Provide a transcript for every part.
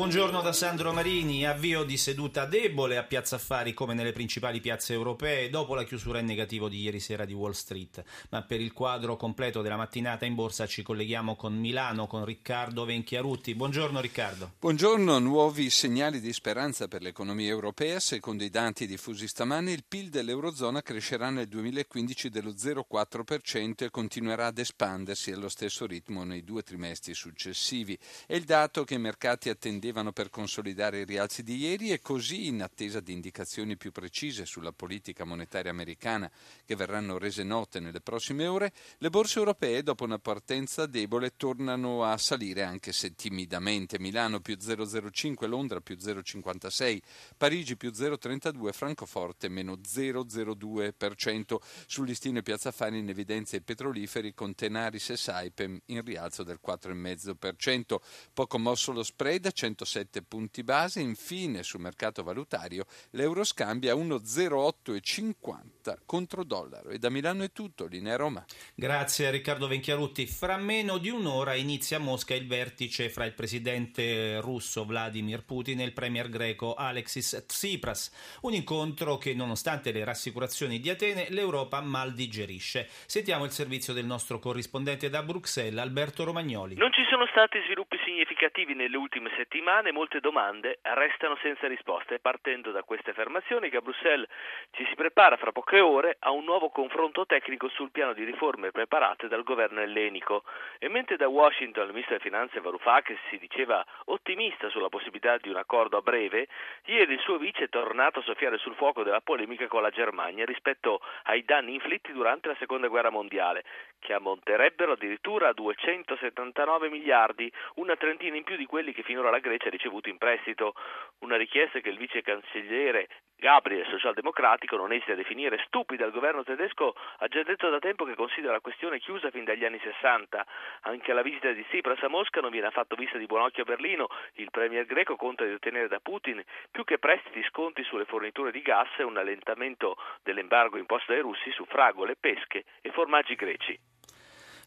Buongiorno da Sandro Marini, avvio di seduta debole a Piazza Affari come nelle principali piazze europee dopo la chiusura in negativo di ieri sera di Wall Street. Ma per il quadro completo della mattinata in borsa ci colleghiamo con Milano con Riccardo Venchiarutti. Buongiorno Riccardo. Buongiorno, nuovi segnali di speranza per l'economia europea. Secondo i dati diffusi stamani il PIL dell'Eurozona crescerà nel 2015 dello 0,4% e continuerà ad espandersi allo stesso ritmo nei due trimestri successivi. È il dato che i mercati attendevano servivano per consolidare i rialzi di ieri e così, in attesa di indicazioni più precise sulla politica monetaria americana che verranno rese note nelle prossime ore, le borse europee, dopo una partenza debole, tornano a salire anche se timidamente. Milano più 0,05, Londra più 0,56, Parigi più 0,32, Francoforte meno 0,02%. Sul listino Piazza Affari in evidenza i petroliferi con Tenaris e Saipem in rialzo del 4,5%. Poco mosso lo spread, 100 107 punti base. Infine, sul mercato valutario, l'euro scambia 1,0850 contro dollaro. E da Milano è tutto, linea Roma. Grazie a Riccardo Venchiarutti. Fra meno di un'ora inizia a Mosca il vertice fra il presidente russo Vladimir Putin e il premier greco Alexis Tsipras. Un incontro che, nonostante le rassicurazioni di Atene, l'Europa mal digerisce. Sentiamo il servizio del nostro corrispondente da Bruxelles, Alberto Romagnoli. Non ci sono stati sviluppi significativi nelle ultime settimane settimane molte domande restano senza risposte, partendo da queste affermazioni che a Bruxelles ci si prepara fra poche ore a un nuovo confronto tecnico sul piano di riforme preparate dal governo ellenico. E mentre da Washington il ministro delle finanze Varoufakis si diceva ottimista sulla possibilità di un accordo a breve, ieri il suo vice è tornato a soffiare sul fuoco della polemica con la Germania rispetto ai danni inflitti durante la seconda guerra mondiale, che ammonterebbero addirittura a 279 miliardi, una trentina in più di quelli che finora la Grecia Grecia ha ricevuto in prestito una richiesta che il vice cancelliere Gabriel, socialdemocratico, non esita a definire stupida il governo tedesco, ha già detto da tempo che considera la questione chiusa fin dagli anni 60. Anche alla visita di Tsipras a Mosca non viene affatto vista di buon occhio a Berlino. Il premier greco conta di ottenere da Putin più che prestiti sconti sulle forniture di gas e un allentamento dell'embargo imposto dai russi su fragole, pesche e formaggi greci.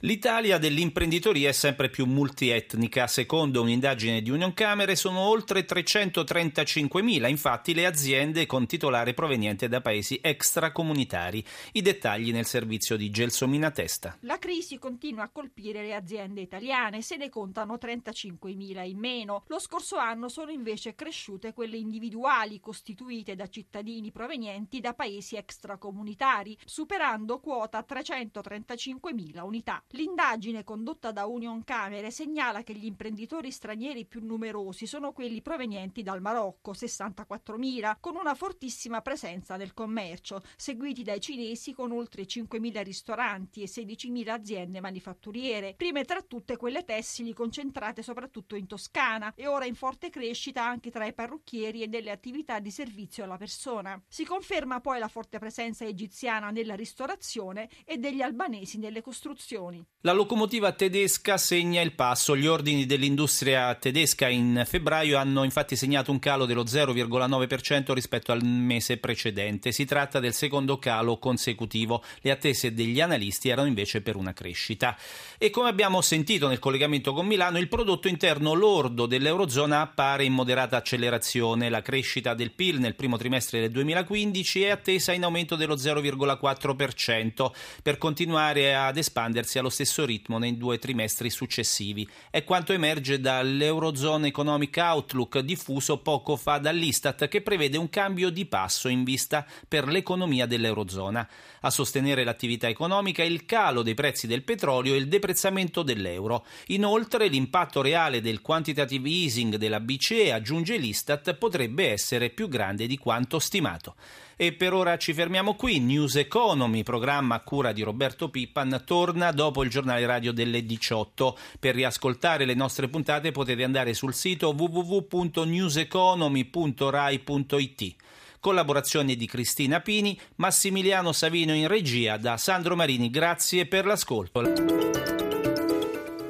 L'Italia dell'imprenditoria è sempre più multietnica. Secondo un'indagine di Union Camere sono oltre 335.000 infatti le aziende con titolare proveniente da paesi extracomunitari. I dettagli nel servizio di Gelsomina Testa. La crisi continua a colpire le aziende italiane, se ne contano 35.000 in meno. Lo scorso anno sono invece cresciute quelle individuali costituite da cittadini provenienti da paesi extracomunitari, superando quota 335.000 unità. L'indagine condotta da Union Camere segnala che gli imprenditori stranieri più numerosi sono quelli provenienti dal Marocco, 64.000, con una fortissima presenza nel commercio, seguiti dai cinesi con oltre 5.000 ristoranti e 16.000 aziende manifatturiere, prime tra tutte quelle tessili concentrate soprattutto in Toscana e ora in forte crescita anche tra i parrucchieri e delle attività di servizio alla persona. Si conferma poi la forte presenza egiziana nella ristorazione e degli albanesi nelle costruzioni. La locomotiva tedesca segna il passo. Gli ordini dell'industria tedesca in febbraio hanno infatti segnato un calo dello 0,9% rispetto al mese precedente. Si tratta del secondo calo consecutivo. Le attese degli analisti erano invece per una crescita. E come abbiamo sentito nel collegamento con Milano, il prodotto interno lordo dell'Eurozona appare in moderata accelerazione. La crescita del PIL nel primo trimestre del 2015 è attesa in aumento dello 0,4% per continuare ad espandersi allo stesso ritmo nei due trimestri successivi. È quanto emerge dall'Eurozone Economic Outlook diffuso poco fa dall'Istat che prevede un cambio di passo in vista per l'economia dell'Eurozona. A sostenere l'attività economica il calo dei prezzi del petrolio e il deprezzamento dell'euro. Inoltre l'impatto reale del quantitative easing della BCE, aggiunge l'Istat, potrebbe essere più grande di quanto stimato. E per ora ci fermiamo qui. News Economy, programma a cura di Roberto Pippan, torna dopo il giornale radio delle 18. Per riascoltare le nostre puntate potete andare sul sito www.newseconomy.rai.it. Collaborazione di Cristina Pini, Massimiliano Savino in regia da Sandro Marini. Grazie per l'ascolto.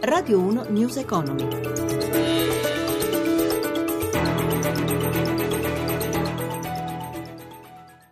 Radio 1 News Economy.